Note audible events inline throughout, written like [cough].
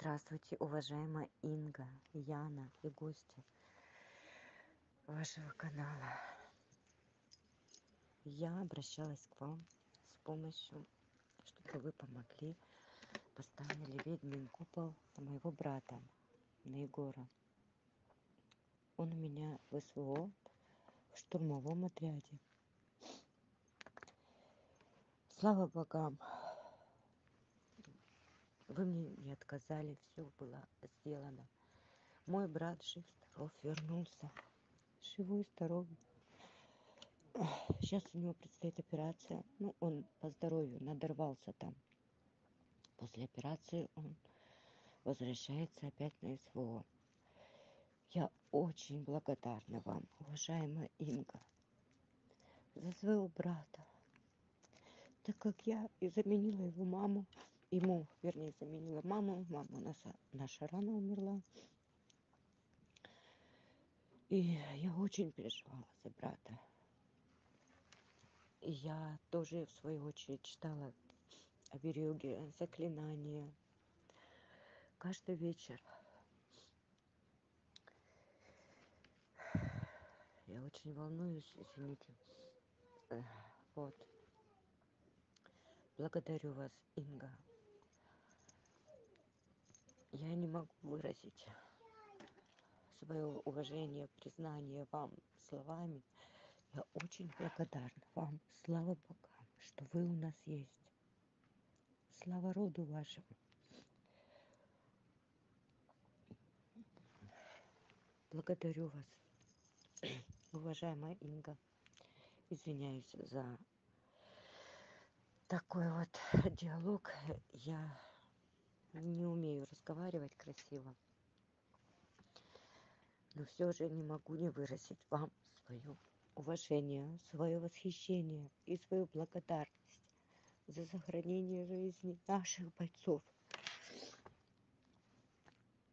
Здравствуйте, уважаемая Инга, Яна и гости вашего канала. Я обращалась к вам с помощью, чтобы вы помогли, поставили ведьмин купол на моего брата, на Егора. Он у меня в СВО в штурмовом отряде. Слава богам, вы мне не отказали, все было сделано. Мой брат жив, здоров, вернулся. Живой, здоровый. Сейчас у него предстоит операция. Ну, он по здоровью надорвался там. После операции он возвращается опять на СВО. Я очень благодарна вам, уважаемая Инга, за своего брата, так как я и заменила его маму ему, вернее, заменила маму. Мама наша, наша рано умерла. И я очень переживала за брата. И я тоже, в свою очередь, читала обереги, заклинания. Каждый вечер. Я очень волнуюсь, извините. Вот. Благодарю вас, Инга я не могу выразить свое уважение, признание вам словами. Я очень благодарна вам. Слава Богам, что вы у нас есть. Слава роду вашему. Благодарю вас, [clears throat] уважаемая Инга. Извиняюсь за такой вот диалог. Я не умею разговаривать красиво. Но все же не могу не выразить вам свое уважение, свое восхищение и свою благодарность за сохранение жизни наших бойцов.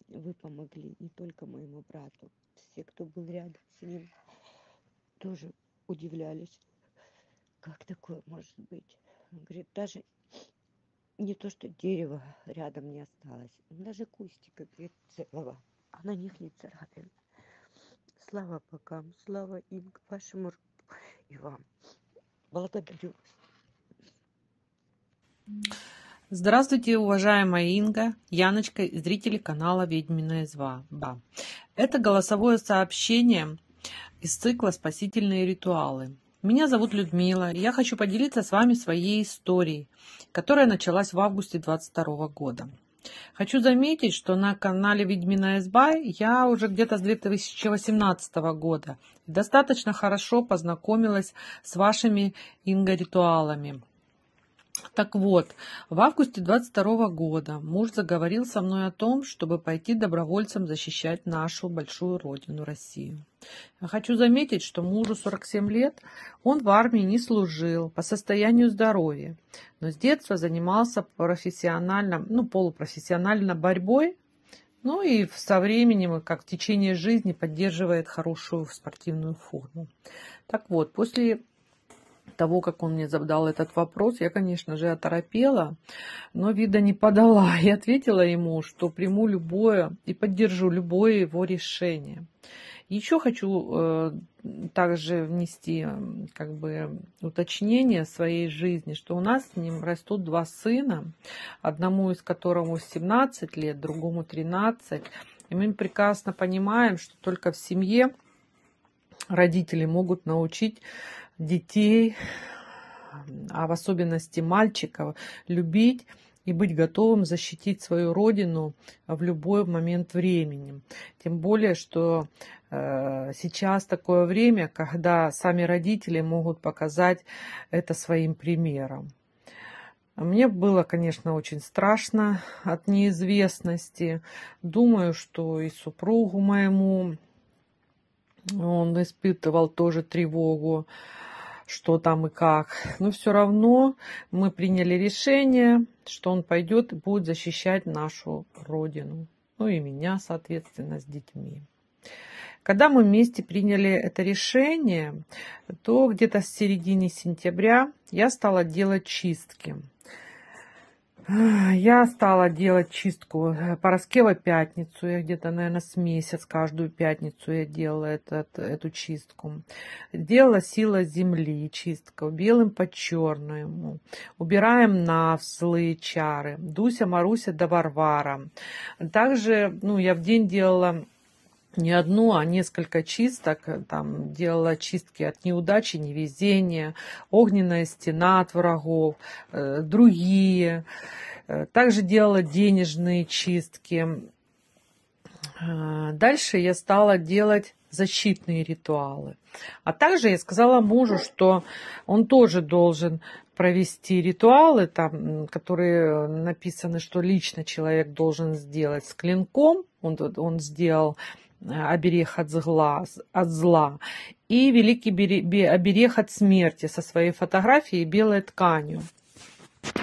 Вы помогли не только моему брату, все, кто был рядом с ним, тоже удивлялись, как такое может быть. Он говорит, даже не то что дерево рядом не осталось, даже кустика целого, а на них не царапин. Слава богам, слава им, к вашему и вам. Благодарю Здравствуйте, уважаемая Инга, Яночка и зрители канала «Ведьмина изба». Это голосовое сообщение из цикла «Спасительные ритуалы». Меня зовут Людмила, и я хочу поделиться с вами своей историей, которая началась в августе 2022 года. Хочу заметить, что на канале Ведьмина изба я уже где-то с 2018 года достаточно хорошо познакомилась с вашими инго-ритуалами. Так вот, в августе 22 года муж заговорил со мной о том, чтобы пойти добровольцем защищать нашу большую родину Россию. Хочу заметить, что мужу 47 лет, он в армии не служил по состоянию здоровья, но с детства занимался профессионально, ну, полупрофессионально борьбой, ну и со временем, как в течение жизни, поддерживает хорошую спортивную форму. Так вот, после того, как он мне задал этот вопрос, я, конечно же, оторопела, но вида не подала [laughs] и ответила ему, что приму любое и поддержу любое его решение. Еще хочу э, также внести как бы уточнение своей жизни, что у нас с ним растут два сына, одному из которого 17 лет, другому 13. И мы прекрасно понимаем, что только в семье родители могут научить детей, а в особенности мальчиков, любить и быть готовым защитить свою родину в любой момент времени. Тем более, что э, сейчас такое время, когда сами родители могут показать это своим примером. Мне было, конечно, очень страшно от неизвестности. Думаю, что и супругу моему он испытывал тоже тревогу что там и как. Но все равно мы приняли решение, что он пойдет и будет защищать нашу родину. Ну и меня, соответственно, с детьми. Когда мы вместе приняли это решение, то где-то с середины сентября я стала делать чистки. Я стала делать чистку э, Пороскева пятницу. Я где-то, наверное, с месяц каждую пятницу я делала этот, эту чистку. Делала сила земли, чистка белым по черному. Убираем на злые чары. Дуся, Маруся да Варвара. Также, ну, я в день делала не одну, а несколько чисток. Там делала чистки от неудачи, невезения, огненная стена от врагов, э, другие. Э, также делала денежные чистки. Э, дальше я стала делать защитные ритуалы. А также я сказала мужу, что он тоже должен провести ритуалы, там, которые написаны, что лично человек должен сделать с клинком. Он, он сделал оберег от зла, от зла и великий оберег от смерти со своей фотографией белой тканью.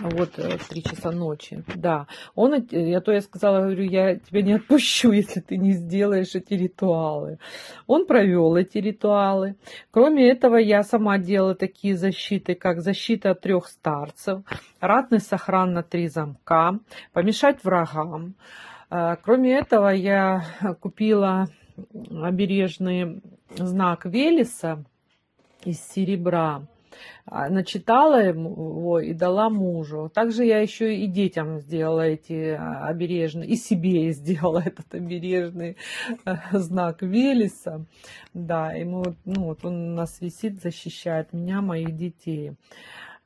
Вот э, в три часа ночи. Да. Он, я то я сказала, говорю, я тебя не отпущу, [laughs] если ты не сделаешь эти ритуалы. Он провел эти ритуалы. Кроме этого, я сама делала такие защиты, как защита от трех старцев, ратный сохран на три замка, помешать врагам, кроме этого, я купила обережный знак Велеса из серебра, а, начитала его и дала мужу. Также я еще и детям сделала эти а, обережные, и себе сделала [laughs] этот обережный знак Велеса. Да, мы, ну, вот он у нас висит, защищает меня, моих детей.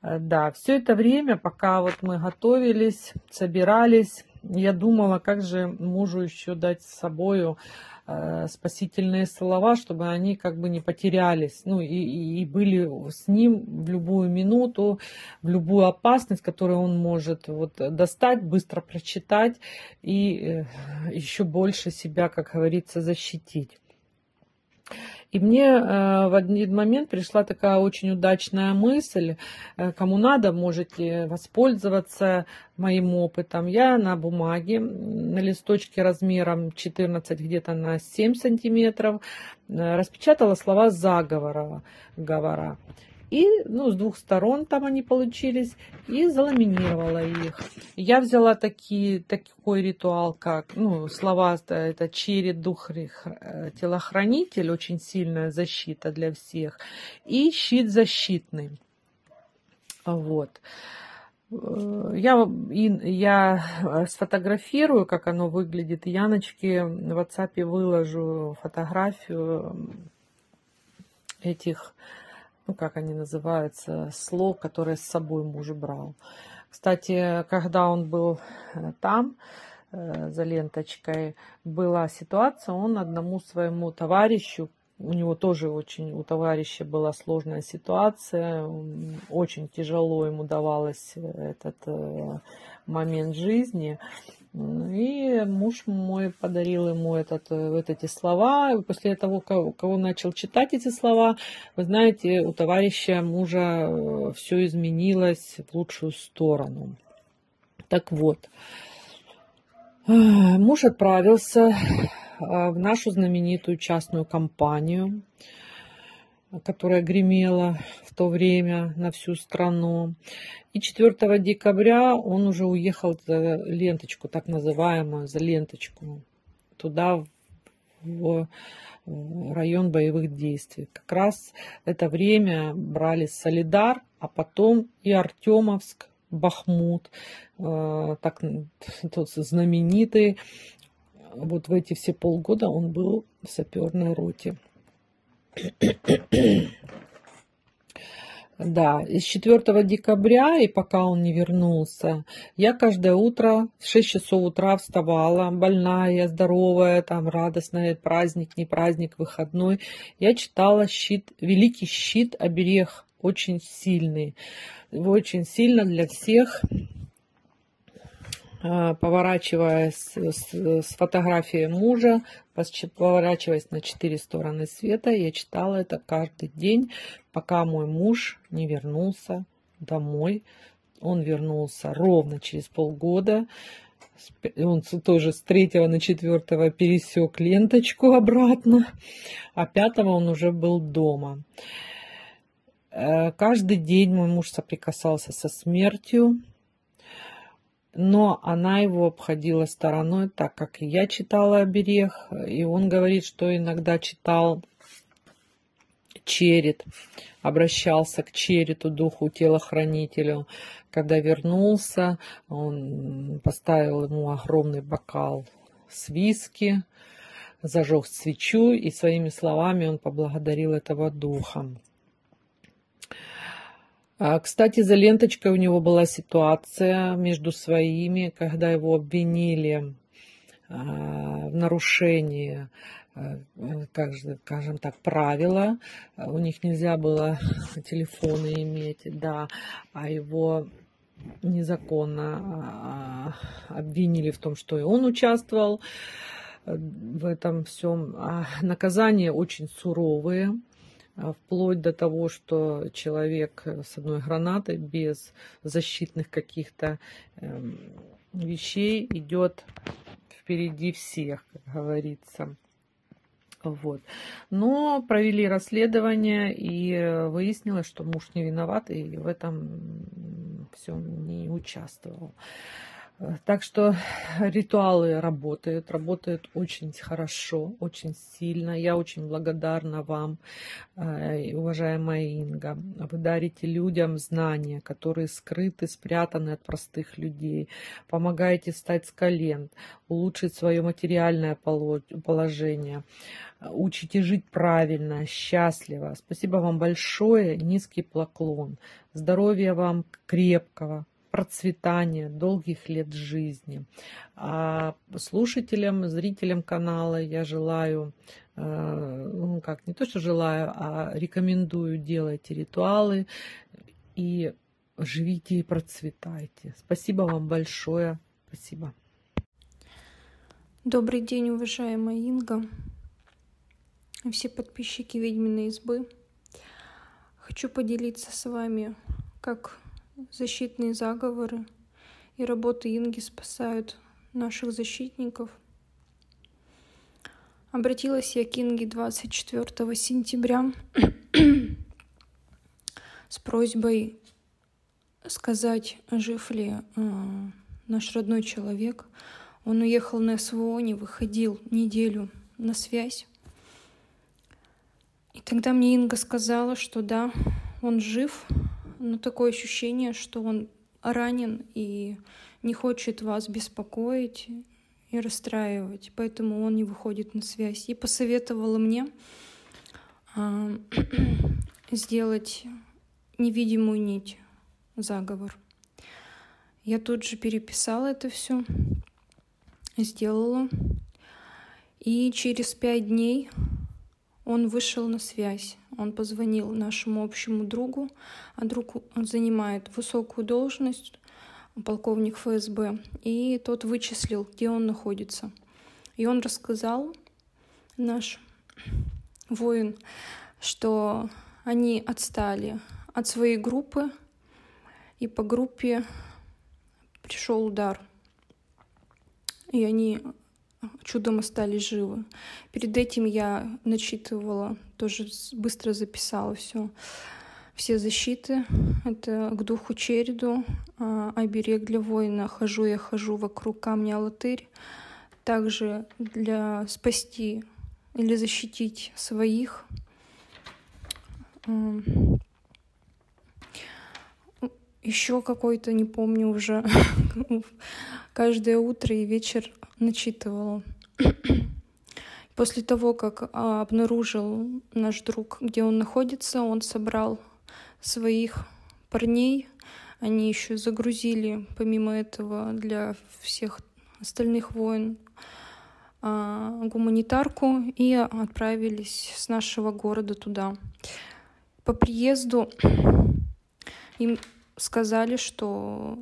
Да, все это время, пока вот мы готовились, собирались, я думала, как же мужу еще дать с собою э, спасительные слова, чтобы они как бы не потерялись, ну и, и были с ним в любую минуту, в любую опасность, которую он может вот достать, быстро прочитать и э, еще больше себя, как говорится, защитить. И мне э, в один момент пришла такая очень удачная мысль, э, кому надо, можете воспользоваться моим опытом. Я на бумаге, на листочке размером 14 где-то на 7 сантиметров э, распечатала слова заговора. Говора. И ну, с двух сторон там они получились, и заламинировала их. Я взяла такие, такой ритуал, как ну, слова, это черед, дух, э, телохранитель, очень сильная защита для всех, и щит защитный. Вот. Э, я, я сфотографирую, как оно выглядит. Яночке в WhatsApp выложу фотографию этих ну, как они называются, слог, которые с собой муж брал. Кстати, когда он был э, там, э, за ленточкой, была ситуация, он одному своему товарищу, у него тоже очень, у товарища была сложная ситуация, очень тяжело ему давалось этот э, момент жизни. И муж мой подарил ему этот, вот эти слова. После того, кого начал читать эти слова, вы знаете, у товарища мужа э, все изменилось в лучшую сторону. Так вот, э, муж отправился э, в нашу знаменитую частную компанию которая гремела в то время на всю страну. И 4 декабря он уже уехал за ленточку, так называемую, за ленточку, туда, в район боевых действий. Как раз это время брали Солидар, а потом и Артемовск, Бахмут, э, так [laughs] тот знаменитый. Вот в эти все полгода он был в саперной роте. Да, с 4 декабря, и пока он не вернулся, я каждое утро в 6 часов утра вставала, больная, здоровая, там радостная, праздник, не праздник, выходной. Я читала щит, великий щит, оберег, очень сильный, очень сильно для всех поворачиваясь с, с фотографией мужа, поворачиваясь на четыре стороны света, я читала это каждый день, пока мой муж не вернулся домой. Он вернулся ровно через полгода. Он тоже с третьего на четвертого пересек ленточку обратно, а пятого он уже был дома. Э, каждый день мой муж соприкасался со смертью, но она его обходила стороной, так как я читала оберег, и он говорит, что иногда читал черед, обращался к черету, духу телохранителю. Когда вернулся, он поставил ему огромный бокал с виски, зажег свечу, и своими словами он поблагодарил этого духа. А, кстати, за ленточкой у него была ситуация между своими, когда его обвинили а, в нарушении а, как же, скажем так, правила. У них нельзя было телефоны иметь, да, а его незаконно обвинили в том, что и он участвовал в этом всем. Наказания очень суровые. А, вплоть до того, что человек с одной гранатой без защитных каких-то эм, вещей идет впереди всех, как говорится. Вот. Но провели расследование и выяснилось, что муж не виноват и в этом все не участвовал. Так что ритуалы работают, работают очень хорошо, очень сильно. Я очень благодарна вам, э, уважаемая Инга. Вы дарите людям знания, которые скрыты, спрятаны от простых людей. Помогаете встать с колен, улучшить свое материальное положение. Учите жить правильно, счастливо. Спасибо вам большое, низкий поклон. Здоровья вам крепкого, процветания, долгих лет жизни. А слушателям, зрителям канала я желаю, э, ну как, не то что желаю, а рекомендую делайте ритуалы и живите и процветайте. Спасибо вам большое. Спасибо. Добрый день, уважаемая Инга, все подписчики Ведьминой избы. Хочу поделиться с вами, как защитные заговоры и работы Инги спасают наших защитников. Обратилась я к Инге 24 сентября с просьбой сказать, жив ли э, наш родной человек. Он уехал на СВО, не выходил неделю на связь. И тогда мне Инга сказала, что да, он жив, но такое ощущение, что он ранен и не хочет вас беспокоить и расстраивать, поэтому он не выходит на связь. И посоветовала мне э, [clears throat] сделать невидимую нить, заговор. Я тут же переписала это все, сделала. И через пять дней он вышел на связь. Он позвонил нашему общему другу, а друг он занимает высокую должность, полковник ФСБ, и тот вычислил, где он находится. И он рассказал, наш воин, что они отстали от своей группы, и по группе пришел удар. И они чудом остались живы. Перед этим я начитывала, тоже быстро записала все. Все защиты. Это к духу череду, а, оберег для воина. Хожу я, хожу вокруг камня Алатырь. Также для спасти или защитить своих. Еще какой-то, не помню уже, [laughs] каждое утро и вечер начитывала. [clears throat] После того, как а, обнаружил наш друг, где он находится, он собрал своих парней. Они еще загрузили, помимо этого, для всех остальных воин а, гуманитарку и отправились с нашего города туда. По приезду им сказали, что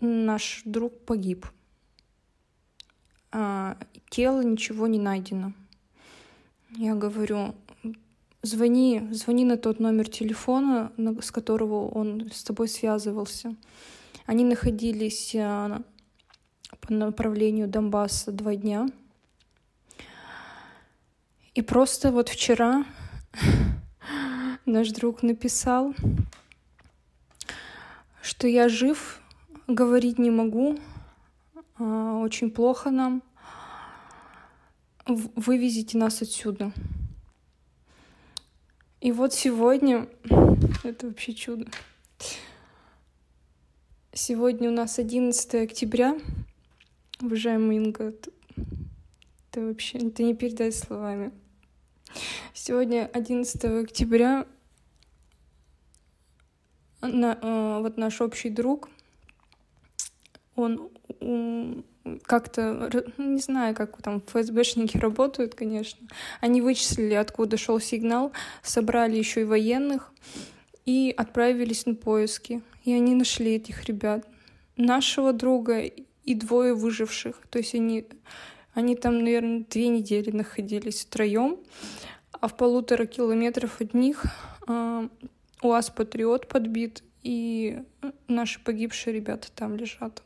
наш друг погиб а, тело ничего не найдено. Я говорю, звони, звони на тот номер телефона, с которого он с тобой связывался. Они находились а, по направлению Донбасса два дня. И просто вот вчера [laughs] наш друг написал, что я жив, говорить не могу, а, очень плохо нам. Вывезите нас отсюда. И вот сегодня, [laughs] это вообще чудо. Сегодня у нас 11 октября. Уважаемый Инга, это, вообще это не передать словами. Сегодня 11 октября на, э, вот наш общий друг, он как-то, не знаю, как там ФСБшники работают, конечно, они вычислили, откуда шел сигнал, собрали еще и военных и отправились на поиски. И они нашли этих ребят. Нашего друга и двое выживших. То есть они, они там, наверное, две недели находились втроем, а в полутора километров от них э, УАЗ «Патриот» подбит, и наши погибшие ребята там лежат.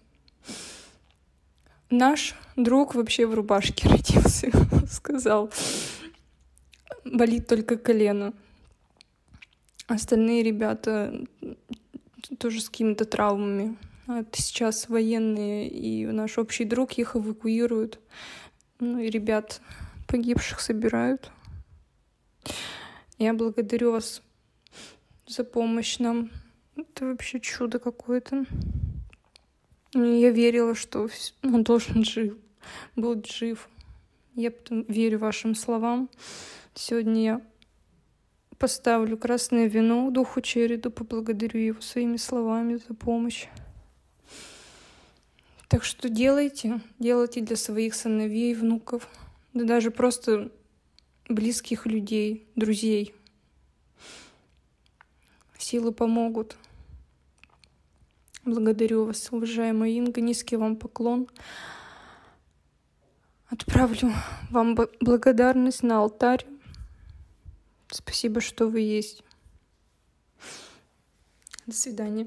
Наш друг вообще в рубашке [laughs] родился, сказал. Болит только колено. Остальные ребята тоже с какими-то травмами. Это сейчас военные, и наш общий друг их эвакуируют. Ну и ребят погибших собирают. Я благодарю вас за помощь нам. Это вообще чудо какое-то. Я верила, что он должен жив, был жив. Я верю вашим словам. Сегодня я поставлю красное вино духу Череду, поблагодарю его своими словами за помощь. Так что делайте, делайте для своих сыновей, внуков, да даже просто близких людей, друзей. Силы помогут. Благодарю вас, уважаемая Инга, низкий вам поклон. Отправлю вам благодарность на алтарь. Спасибо, что вы есть. До свидания.